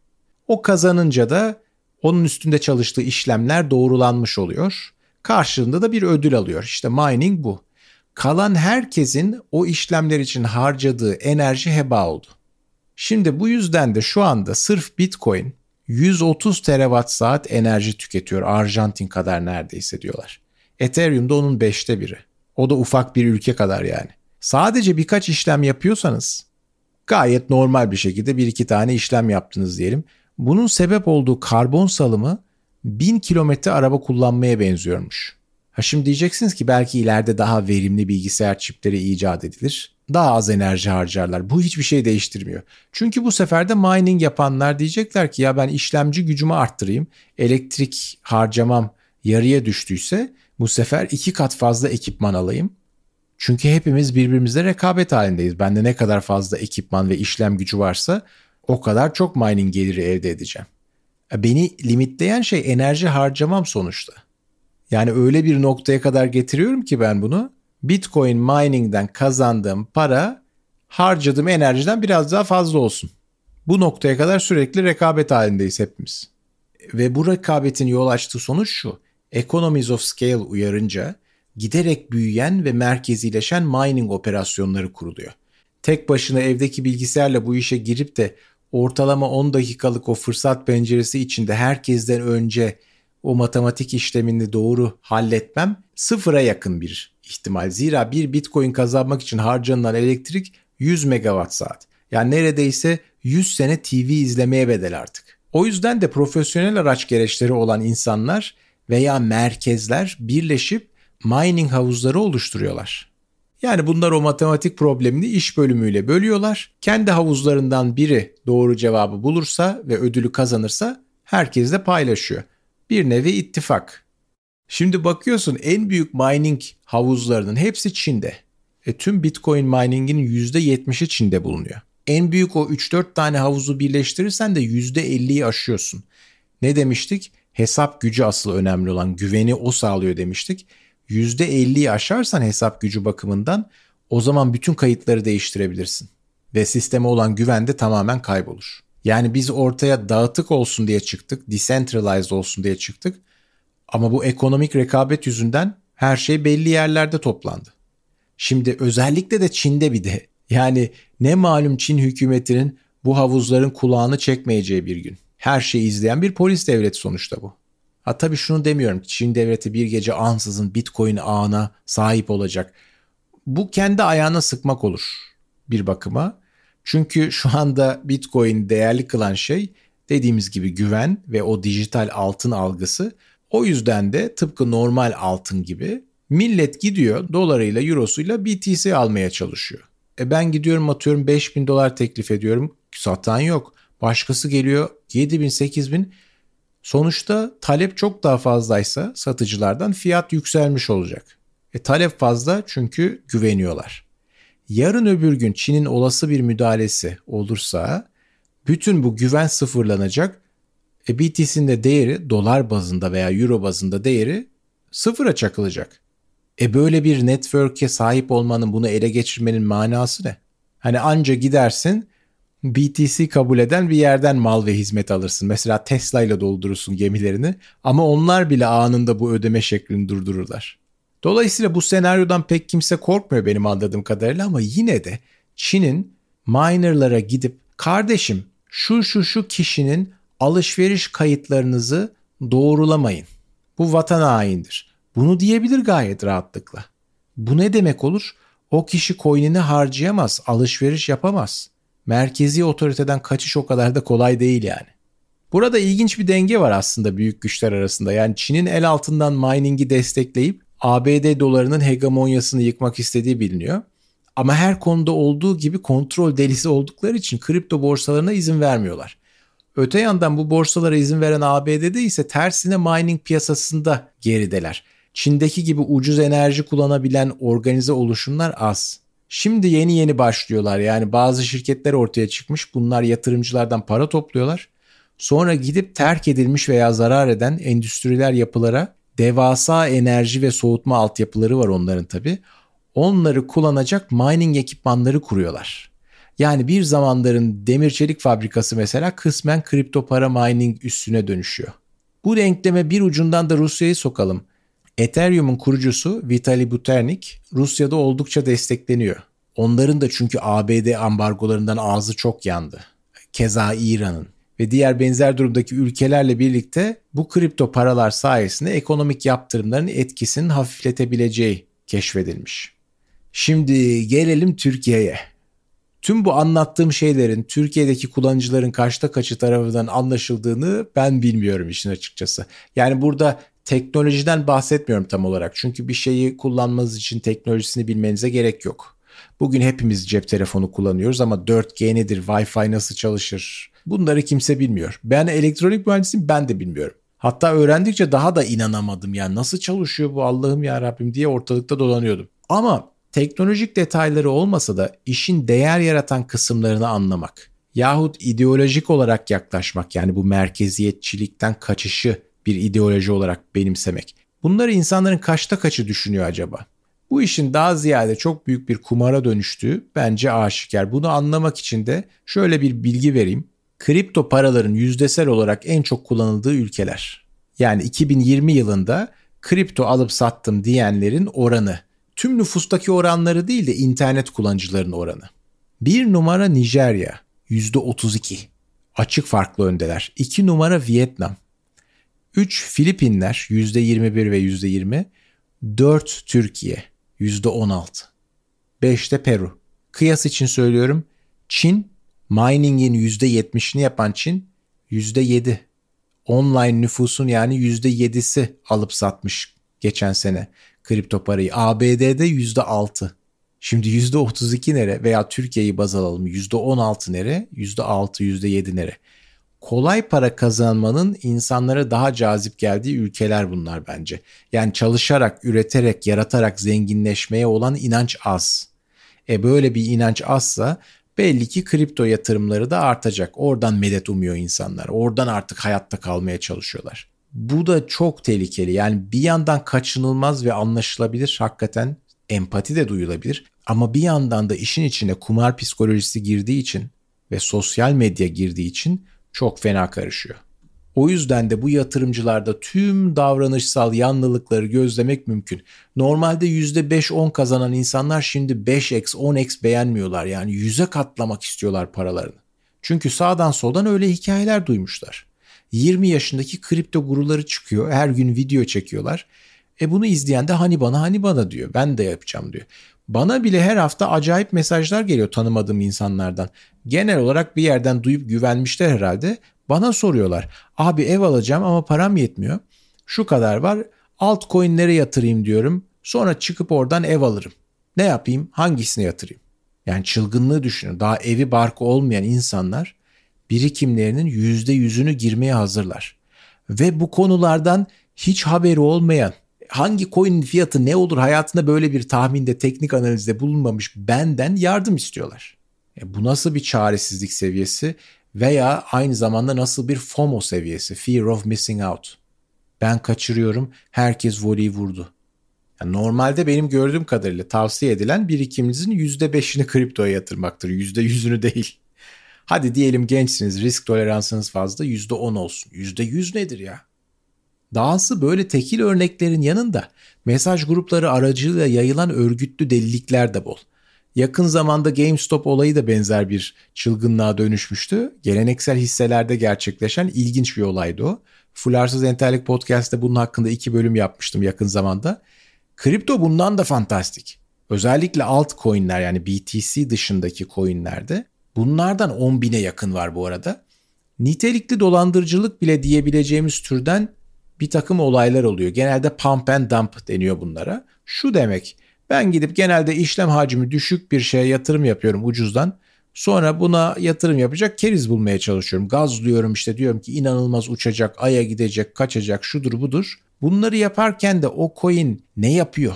O kazanınca da onun üstünde çalıştığı işlemler doğrulanmış oluyor. Karşılığında da bir ödül alıyor. İşte mining bu. Kalan herkesin o işlemler için harcadığı enerji heba oldu. Şimdi bu yüzden de şu anda sırf Bitcoin 130 terawatt saat enerji tüketiyor. Arjantin kadar neredeyse diyorlar. Ethereum da onun beşte biri. O da ufak bir ülke kadar yani. Sadece birkaç işlem yapıyorsanız gayet normal bir şekilde bir iki tane işlem yaptınız diyelim. Bunun sebep olduğu karbon salımı 1000 kilometre araba kullanmaya benziyormuş. Ha şimdi diyeceksiniz ki belki ileride daha verimli bilgisayar çipleri icat edilir. Daha az enerji harcarlar. Bu hiçbir şey değiştirmiyor. Çünkü bu sefer de mining yapanlar diyecekler ki ya ben işlemci gücümü arttırayım. Elektrik harcamam yarıya düştüyse bu sefer iki kat fazla ekipman alayım. Çünkü hepimiz birbirimizle rekabet halindeyiz. Bende ne kadar fazla ekipman ve işlem gücü varsa o kadar çok mining geliri elde edeceğim. Beni limitleyen şey enerji harcamam sonuçta. Yani öyle bir noktaya kadar getiriyorum ki ben bunu. Bitcoin mining'den kazandığım para harcadığım enerjiden biraz daha fazla olsun. Bu noktaya kadar sürekli rekabet halindeyiz hepimiz. Ve bu rekabetin yol açtığı sonuç şu. Economies of Scale uyarınca giderek büyüyen ve merkezileşen mining operasyonları kuruluyor. Tek başına evdeki bilgisayarla bu işe girip de ortalama 10 dakikalık o fırsat penceresi içinde herkesten önce o matematik işlemini doğru halletmem sıfıra yakın bir ihtimal. Zira bir bitcoin kazanmak için harcanılan elektrik 100 megawatt saat. Yani neredeyse 100 sene TV izlemeye bedel artık. O yüzden de profesyonel araç gereçleri olan insanlar veya merkezler birleşip mining havuzları oluşturuyorlar. Yani bunlar o matematik problemini iş bölümüyle bölüyorlar. Kendi havuzlarından biri doğru cevabı bulursa ve ödülü kazanırsa herkes de paylaşıyor. Bir nevi ittifak. Şimdi bakıyorsun en büyük mining havuzlarının hepsi Çin'de. E tüm Bitcoin mining'in %70'i Çin'de bulunuyor. En büyük o 3-4 tane havuzu birleştirirsen de %50'yi aşıyorsun. Ne demiştik? Hesap gücü asıl önemli olan güveni o sağlıyor demiştik. %50'yi aşarsan hesap gücü bakımından o zaman bütün kayıtları değiştirebilirsin. Ve sisteme olan güven de tamamen kaybolur. Yani biz ortaya dağıtık olsun diye çıktık, decentralized olsun diye çıktık. Ama bu ekonomik rekabet yüzünden her şey belli yerlerde toplandı. Şimdi özellikle de Çin'de bir de yani ne malum Çin hükümetinin bu havuzların kulağını çekmeyeceği bir gün. Her şeyi izleyen bir polis devleti sonuçta bu. Ha tabii şunu demiyorum Çin devleti bir gece ansızın Bitcoin ağına sahip olacak. Bu kendi ayağına sıkmak olur bir bakıma. Çünkü şu anda Bitcoin değerli kılan şey Dediğimiz gibi güven ve o dijital altın algısı o yüzden de tıpkı normal altın gibi millet gidiyor dolarıyla eurosuyla BTC almaya çalışıyor. E ben gidiyorum atıyorum 5000 dolar teklif ediyorum satan yok. Başkası geliyor 7000 8000 sonuçta talep çok daha fazlaysa satıcılardan fiyat yükselmiş olacak. E talep fazla çünkü güveniyorlar. Yarın öbür gün Çin'in olası bir müdahalesi olursa bütün bu güven sıfırlanacak. E BTC'nin de değeri dolar bazında veya euro bazında değeri sıfıra çakılacak. E böyle bir network'e sahip olmanın bunu ele geçirmenin manası ne? Hani anca gidersin BTC kabul eden bir yerden mal ve hizmet alırsın. Mesela Tesla ile doldurursun gemilerini ama onlar bile anında bu ödeme şeklini durdururlar. Dolayısıyla bu senaryodan pek kimse korkmuyor benim anladığım kadarıyla ama yine de Çin'in minerlara gidip kardeşim şu şu şu kişinin alışveriş kayıtlarınızı doğrulamayın. Bu vatan haindir. Bunu diyebilir gayet rahatlıkla. Bu ne demek olur? O kişi coin'ini harcayamaz, alışveriş yapamaz. Merkezi otoriteden kaçış o kadar da kolay değil yani. Burada ilginç bir denge var aslında büyük güçler arasında. Yani Çin'in el altından mining'i destekleyip ABD dolarının hegemonyasını yıkmak istediği biliniyor. Ama her konuda olduğu gibi kontrol delisi oldukları için kripto borsalarına izin vermiyorlar. Öte yandan bu borsalara izin veren ABD'de ise tersine mining piyasasında gerideler. Çin'deki gibi ucuz enerji kullanabilen organize oluşumlar az. Şimdi yeni yeni başlıyorlar. Yani bazı şirketler ortaya çıkmış. Bunlar yatırımcılardan para topluyorlar. Sonra gidip terk edilmiş veya zarar eden endüstriler yapılara devasa enerji ve soğutma altyapıları var onların tabi. Onları kullanacak mining ekipmanları kuruyorlar. Yani bir zamanların demir çelik fabrikası mesela kısmen kripto para mining üstüne dönüşüyor. Bu denkleme bir ucundan da Rusya'yı sokalım. Ethereum'un kurucusu Vitalik Buterin Rusya'da oldukça destekleniyor. Onların da çünkü ABD ambargolarından ağzı çok yandı. Keza İran'ın ve diğer benzer durumdaki ülkelerle birlikte bu kripto paralar sayesinde ekonomik yaptırımların etkisini hafifletebileceği keşfedilmiş. Şimdi gelelim Türkiye'ye. Tüm bu anlattığım şeylerin Türkiye'deki kullanıcıların kaçta kaçı tarafından anlaşıldığını ben bilmiyorum işin açıkçası. Yani burada teknolojiden bahsetmiyorum tam olarak. Çünkü bir şeyi kullanmanız için teknolojisini bilmenize gerek yok. Bugün hepimiz cep telefonu kullanıyoruz ama 4G nedir, Wi-Fi nasıl çalışır? Bunları kimse bilmiyor. Ben elektronik mühendisiyim ben de bilmiyorum. Hatta öğrendikçe daha da inanamadım. Yani nasıl çalışıyor bu Allah'ım ya Rabbim diye ortalıkta dolanıyordum. Ama teknolojik detayları olmasa da işin değer yaratan kısımlarını anlamak yahut ideolojik olarak yaklaşmak yani bu merkeziyetçilikten kaçışı bir ideoloji olarak benimsemek. Bunları insanların kaçta kaçı düşünüyor acaba? Bu işin daha ziyade çok büyük bir kumara dönüştüğü bence aşikar. Bunu anlamak için de şöyle bir bilgi vereyim. Kripto paraların yüzdesel olarak en çok kullanıldığı ülkeler. Yani 2020 yılında kripto alıp sattım diyenlerin oranı. Tüm nüfustaki oranları değil de internet kullanıcıların oranı. Bir numara Nijerya %32. Açık farklı öndeler. 2 numara Vietnam. 3 Filipinler %21 ve %20. 4 Türkiye %16. 5'te Peru. Kıyas için söylüyorum. Çin mining'in %70'ini yapan Çin %7. Online nüfusun yani %7'si alıp satmış geçen sene kripto parayı. ABD'de %6. Şimdi %32 nere veya Türkiye'yi baz alalım %16 nere, %6, %7 nere? kolay para kazanmanın insanlara daha cazip geldiği ülkeler bunlar bence. Yani çalışarak, üreterek, yaratarak zenginleşmeye olan inanç az. E böyle bir inanç azsa belli ki kripto yatırımları da artacak. Oradan medet umuyor insanlar. Oradan artık hayatta kalmaya çalışıyorlar. Bu da çok tehlikeli. Yani bir yandan kaçınılmaz ve anlaşılabilir hakikaten empati de duyulabilir. Ama bir yandan da işin içine kumar psikolojisi girdiği için ve sosyal medya girdiği için çok fena karışıyor. O yüzden de bu yatırımcılarda tüm davranışsal yanlılıkları gözlemek mümkün. Normalde %5-10 kazanan insanlar şimdi 5x 10x beğenmiyorlar. Yani yüze katlamak istiyorlar paralarını. Çünkü sağdan soldan öyle hikayeler duymuşlar. 20 yaşındaki kripto guruları çıkıyor. Her gün video çekiyorlar. E bunu izleyen de hani bana hani bana diyor. Ben de yapacağım diyor. Bana bile her hafta acayip mesajlar geliyor tanımadığım insanlardan. Genel olarak bir yerden duyup güvenmişler herhalde. Bana soruyorlar. Abi ev alacağım ama param yetmiyor. Şu kadar var. Altcoin'lere yatırayım diyorum. Sonra çıkıp oradan ev alırım. Ne yapayım? Hangisine yatırayım? Yani çılgınlığı düşünün. Daha evi barkı olmayan insanlar birikimlerinin yüzde yüzünü girmeye hazırlar. Ve bu konulardan hiç haberi olmayan, hangi coin'in fiyatı ne olur hayatında böyle bir tahminde, teknik analizde bulunmamış benden yardım istiyorlar. E bu nasıl bir çaresizlik seviyesi veya aynı zamanda nasıl bir FOMO seviyesi, fear of missing out. Ben kaçırıyorum, herkes voleyi vurdu. Yani normalde benim gördüğüm kadarıyla tavsiye edilen birikiminizin %5'ini kriptoya yatırmaktır. %100'ünü değil. Hadi diyelim gençsiniz, risk toleransınız fazla %10 olsun. %100 nedir ya? Dahası böyle tekil örneklerin yanında mesaj grupları aracılığıyla yayılan örgütlü delilikler de bol. Yakın zamanda GameStop olayı da benzer bir çılgınlığa dönüşmüştü. Geleneksel hisselerde gerçekleşen ilginç bir olaydı o. Fularsız Entellik Podcast'te bunun hakkında iki bölüm yapmıştım yakın zamanda. Kripto bundan da fantastik. Özellikle altcoin'ler yani BTC dışındaki coin'lerde bunlardan 10 bine yakın var bu arada. Nitelikli dolandırıcılık bile diyebileceğimiz türden bir takım olaylar oluyor. Genelde pump and dump deniyor bunlara. Şu demek ben gidip genelde işlem hacmi düşük bir şeye yatırım yapıyorum ucuzdan. Sonra buna yatırım yapacak keriz bulmaya çalışıyorum. Gazlıyorum işte diyorum ki inanılmaz uçacak, aya gidecek, kaçacak, şudur budur. Bunları yaparken de o coin ne yapıyor?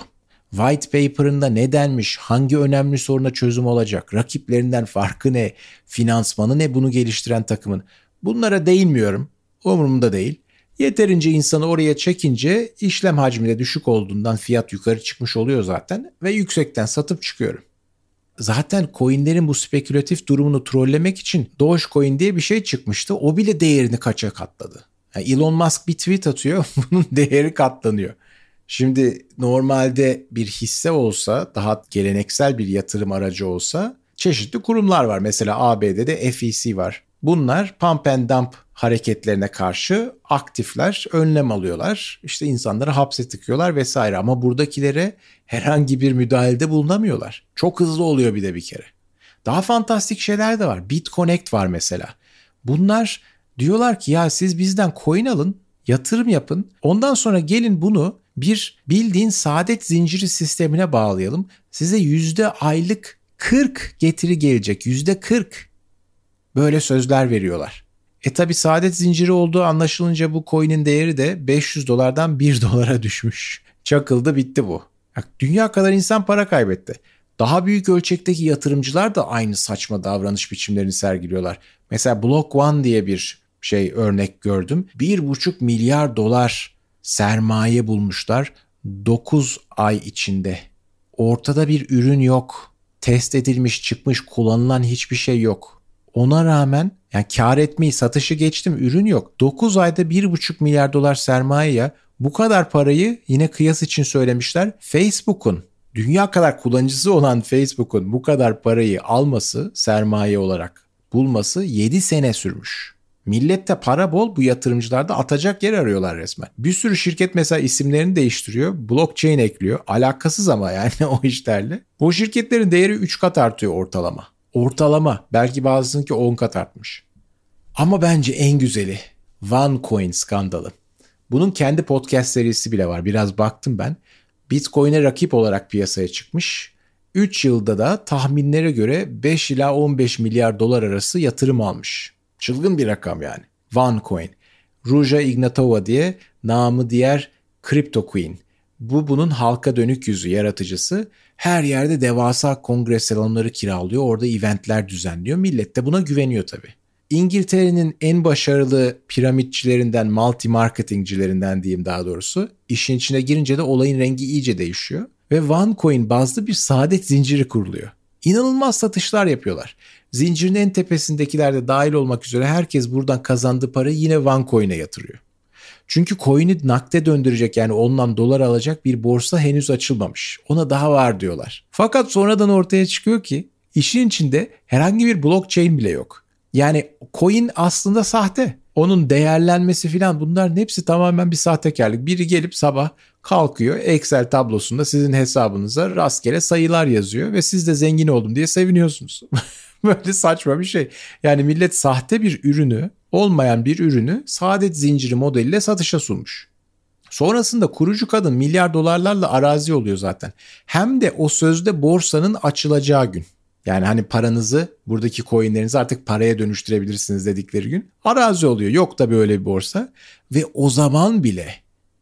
White paper'ında ne denmiş? Hangi önemli soruna çözüm olacak? Rakiplerinden farkı ne? Finansmanı ne bunu geliştiren takımın? Bunlara değinmiyorum. Umurumda değil. Yeterince insanı oraya çekince işlem hacmi de düşük olduğundan fiyat yukarı çıkmış oluyor zaten ve yüksekten satıp çıkıyorum. Zaten coinlerin bu spekülatif durumunu trollemek için Dogecoin diye bir şey çıkmıştı. O bile değerini kaça katladı. Yani Elon Musk bir tweet atıyor bunun değeri katlanıyor. Şimdi normalde bir hisse olsa daha geleneksel bir yatırım aracı olsa çeşitli kurumlar var. Mesela ABD'de FEC var. Bunlar pump and dump hareketlerine karşı aktifler, önlem alıyorlar. İşte insanları hapse tıkıyorlar vesaire ama buradakilere herhangi bir müdahalede bulunamıyorlar. Çok hızlı oluyor bir de bir kere. Daha fantastik şeyler de var. BitConnect var mesela. Bunlar diyorlar ki ya siz bizden coin alın, yatırım yapın. Ondan sonra gelin bunu bir bildiğin saadet zinciri sistemine bağlayalım. Size yüzde aylık 40 getiri gelecek. Yüzde 40 böyle sözler veriyorlar. E tabi saadet zinciri olduğu anlaşılınca bu coin'in değeri de 500 dolardan 1 dolara düşmüş. Çakıldı bitti bu. Dünya kadar insan para kaybetti. Daha büyük ölçekteki yatırımcılar da aynı saçma davranış biçimlerini sergiliyorlar. Mesela Block One diye bir şey örnek gördüm. 1,5 milyar dolar sermaye bulmuşlar 9 ay içinde. Ortada bir ürün yok. Test edilmiş, çıkmış, kullanılan hiçbir şey yok. Ona rağmen yani kar etmeyi satışı geçtim ürün yok. 9 ayda 1,5 milyar dolar sermayeye bu kadar parayı yine kıyas için söylemişler. Facebook'un dünya kadar kullanıcısı olan Facebook'un bu kadar parayı alması sermaye olarak bulması 7 sene sürmüş. Millette para bol bu yatırımcılar da atacak yer arıyorlar resmen. Bir sürü şirket mesela isimlerini değiştiriyor. Blockchain ekliyor. Alakasız ama yani o işlerle. O şirketlerin değeri 3 kat artıyor ortalama. Ortalama. Belki bazısınınki 10 kat artmış. Ama bence en güzeli OneCoin skandalı. Bunun kendi podcast serisi bile var. Biraz baktım ben. Bitcoin'e rakip olarak piyasaya çıkmış. 3 yılda da tahminlere göre 5 ila 15 milyar dolar arası yatırım almış. Çılgın bir rakam yani. OneCoin. Ruja Ignatova diye namı diğer Crypto Queen. Bu bunun halka dönük yüzü yaratıcısı. Her yerde devasa kongre salonları kiralıyor. Orada eventler düzenliyor. Millet de buna güveniyor tabii. İngiltere'nin en başarılı piramitçilerinden, multi marketingcilerinden diyeyim daha doğrusu. İşin içine girince de olayın rengi iyice değişiyor. Ve OneCoin bazlı bir saadet zinciri kuruluyor. İnanılmaz satışlar yapıyorlar. Zincirin en tepesindekiler de dahil olmak üzere herkes buradan kazandığı parayı yine OneCoin'e yatırıyor. Çünkü coin'i nakde döndürecek yani ondan dolar alacak bir borsa henüz açılmamış. Ona daha var diyorlar. Fakat sonradan ortaya çıkıyor ki işin içinde herhangi bir blockchain bile yok. Yani coin aslında sahte. Onun değerlenmesi filan bunların hepsi tamamen bir sahtekarlık. Biri gelip sabah kalkıyor Excel tablosunda sizin hesabınıza rastgele sayılar yazıyor ve siz de zengin oldum diye seviniyorsunuz. Böyle saçma bir şey. Yani millet sahte bir ürünü olmayan bir ürünü saadet zinciri modeliyle satışa sunmuş. Sonrasında kurucu kadın milyar dolarlarla arazi oluyor zaten. Hem de o sözde borsanın açılacağı gün. Yani hani paranızı buradaki coinlerinizi artık paraya dönüştürebilirsiniz dedikleri gün arazi oluyor. Yok da böyle bir borsa ve o zaman bile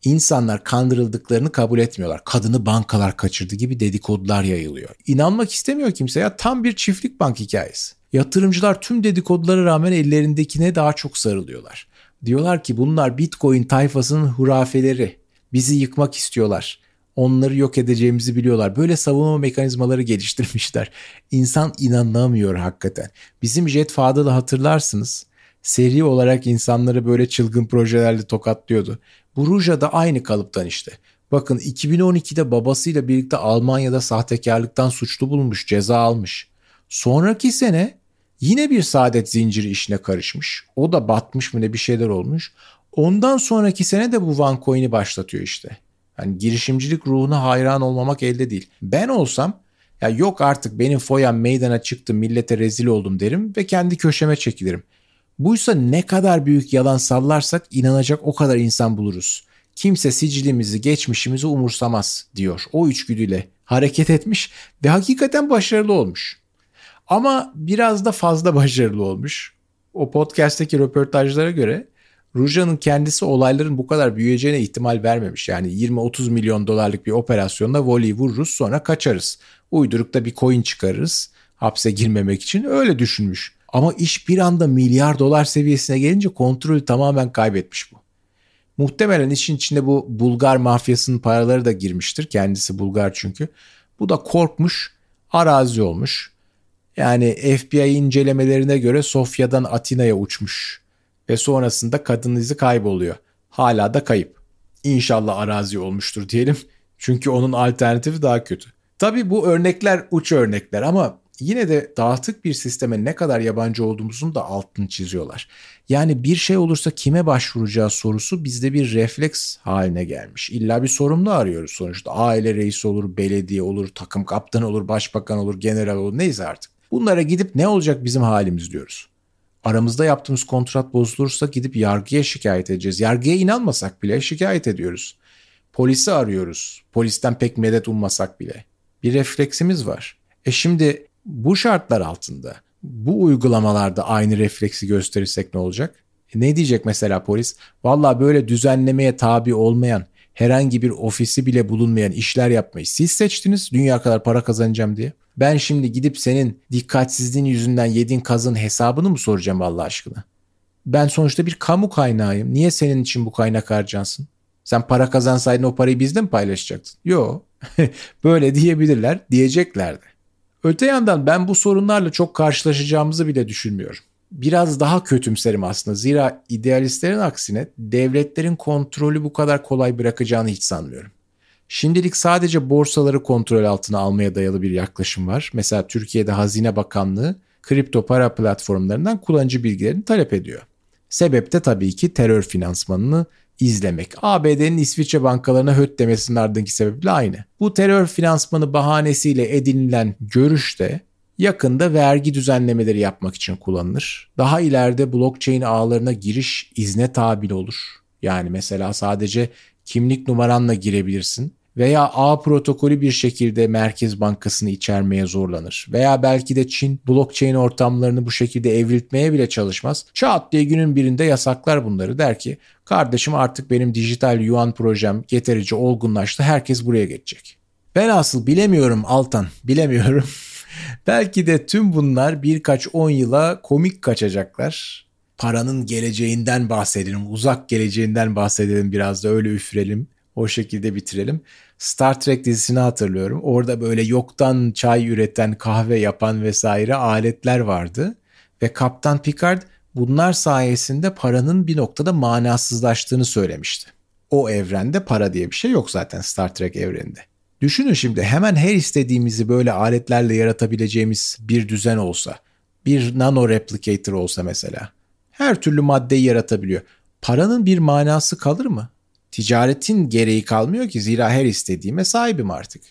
insanlar kandırıldıklarını kabul etmiyorlar. Kadını bankalar kaçırdı gibi dedikodular yayılıyor. İnanmak istemiyor kimse ya tam bir çiftlik bank hikayesi. Yatırımcılar tüm dedikodulara rağmen ellerindekine daha çok sarılıyorlar. Diyorlar ki bunlar Bitcoin tayfasının hurafeleri. Bizi yıkmak istiyorlar. Onları yok edeceğimizi biliyorlar. Böyle savunma mekanizmaları geliştirmişler. İnsan inanamıyor hakikaten. Bizim Jet Fadıl'ı hatırlarsınız. Seri olarak insanları böyle çılgın projelerle tokatlıyordu. Bu Ruja da aynı kalıptan işte. Bakın 2012'de babasıyla birlikte Almanya'da sahtekarlıktan suçlu bulunmuş, ceza almış. Sonraki sene yine bir saadet zinciri işine karışmış. O da batmış mı ne bir şeyler olmuş. Ondan sonraki sene de bu OneCoin'i başlatıyor işte. Yani girişimcilik ruhuna hayran olmamak elde değil. Ben olsam ya yok artık benim foyam meydana çıktı millete rezil oldum derim ve kendi köşeme çekilirim. Buysa ne kadar büyük yalan sallarsak inanacak o kadar insan buluruz. Kimse sicilimizi, geçmişimizi umursamaz diyor. O içgüdüyle hareket etmiş ve hakikaten başarılı olmuş. Ama biraz da fazla başarılı olmuş. O podcast'teki röportajlara göre Ruja'nın kendisi olayların bu kadar büyüyeceğine ihtimal vermemiş. Yani 20-30 milyon dolarlık bir operasyonda voleyi vururuz sonra kaçarız. Uydurukta bir coin çıkarırız hapse girmemek için öyle düşünmüş. Ama iş bir anda milyar dolar seviyesine gelince kontrolü tamamen kaybetmiş bu. Muhtemelen işin içinde bu Bulgar mafyasının paraları da girmiştir. Kendisi Bulgar çünkü. Bu da korkmuş, arazi olmuş. Yani FBI incelemelerine göre Sofya'dan Atina'ya uçmuş. Ve sonrasında kadın izi kayboluyor. Hala da kayıp. İnşallah arazi olmuştur diyelim. Çünkü onun alternatifi daha kötü. Tabii bu örnekler uç örnekler ama yine de dağıtık bir sisteme ne kadar yabancı olduğumuzun da altını çiziyorlar. Yani bir şey olursa kime başvuracağı sorusu bizde bir refleks haline gelmiş. İlla bir sorumlu arıyoruz sonuçta. Aile reisi olur, belediye olur, takım kaptanı olur, başbakan olur, general olur neyse artık. Bunlara gidip ne olacak bizim halimiz diyoruz. Aramızda yaptığımız kontrat bozulursa gidip yargıya şikayet edeceğiz. Yargıya inanmasak bile şikayet ediyoruz. Polisi arıyoruz. Polisten pek medet ummasak bile. Bir refleksimiz var. E şimdi bu şartlar altında bu uygulamalarda aynı refleksi gösterirsek ne olacak? E ne diyecek mesela polis? Valla böyle düzenlemeye tabi olmayan herhangi bir ofisi bile bulunmayan işler yapmayı siz seçtiniz dünya kadar para kazanacağım diye. Ben şimdi gidip senin dikkatsizliğin yüzünden yediğin kazın hesabını mı soracağım Allah aşkına? Ben sonuçta bir kamu kaynağıyım. Niye senin için bu kaynak harcansın? Sen para kazansaydın o parayı bizde mi paylaşacaktın? Yo. Böyle diyebilirler, diyecekler de. Öte yandan ben bu sorunlarla çok karşılaşacağımızı bile düşünmüyorum. Biraz daha kötümserim aslında. Zira idealistlerin aksine devletlerin kontrolü bu kadar kolay bırakacağını hiç sanmıyorum. Şimdilik sadece borsaları kontrol altına almaya dayalı bir yaklaşım var. Mesela Türkiye'de Hazine Bakanlığı kripto para platformlarından kullanıcı bilgilerini talep ediyor. Sebep de tabii ki terör finansmanını izlemek. ABD'nin İsviçre bankalarına höt demesinin ardındaki sebeple aynı. Bu terör finansmanı bahanesiyle edinilen görüş de yakında vergi düzenlemeleri yapmak için kullanılır. Daha ileride blockchain ağlarına giriş izne tabi olur. Yani mesela sadece kimlik numaranla girebilirsin veya ağ protokolü bir şekilde Merkez Bankası'nı içermeye zorlanır. Veya belki de Çin blockchain ortamlarını bu şekilde evriltmeye bile çalışmaz. Çat diye günün birinde yasaklar bunları der ki kardeşim artık benim dijital yuan projem yeterince olgunlaştı herkes buraya geçecek. Ben asıl bilemiyorum Altan bilemiyorum. belki de tüm bunlar birkaç on yıla komik kaçacaklar paranın geleceğinden bahsedelim, uzak geleceğinden bahsedelim biraz da öyle üfürelim. O şekilde bitirelim. Star Trek dizisini hatırlıyorum. Orada böyle yoktan çay üreten, kahve yapan vesaire aletler vardı. Ve Kaptan Picard bunlar sayesinde paranın bir noktada manasızlaştığını söylemişti. O evrende para diye bir şey yok zaten Star Trek evreninde. Düşünün şimdi hemen her istediğimizi böyle aletlerle yaratabileceğimiz bir düzen olsa. Bir nano replicator olsa mesela. Her türlü maddeyi yaratabiliyor. Paranın bir manası kalır mı? ticaretin gereği kalmıyor ki zira her istediğime sahibim artık.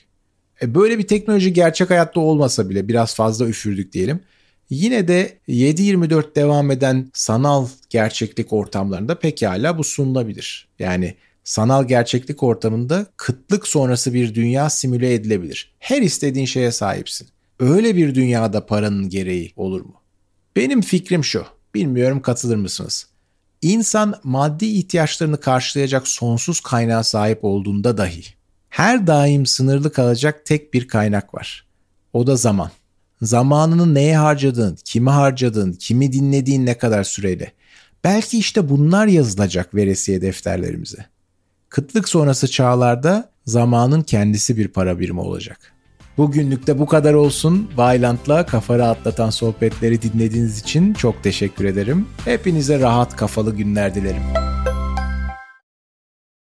E böyle bir teknoloji gerçek hayatta olmasa bile biraz fazla üfürdük diyelim. Yine de 7-24 devam eden sanal gerçeklik ortamlarında pekala bu sunulabilir. Yani sanal gerçeklik ortamında kıtlık sonrası bir dünya simüle edilebilir. Her istediğin şeye sahipsin. Öyle bir dünyada paranın gereği olur mu? Benim fikrim şu. Bilmiyorum katılır mısınız? İnsan maddi ihtiyaçlarını karşılayacak sonsuz kaynağa sahip olduğunda dahi her daim sınırlı kalacak tek bir kaynak var. O da zaman. Zamanını neye harcadığın, kimi harcadığın, kimi dinlediğin ne kadar süreyle. Belki işte bunlar yazılacak veresiye defterlerimize. Kıtlık sonrası çağlarda zamanın kendisi bir para birimi olacak. Bugünlük de bu kadar olsun. Vailant'la kafa rahatlatan sohbetleri dinlediğiniz için çok teşekkür ederim. Hepinize rahat kafalı günler dilerim.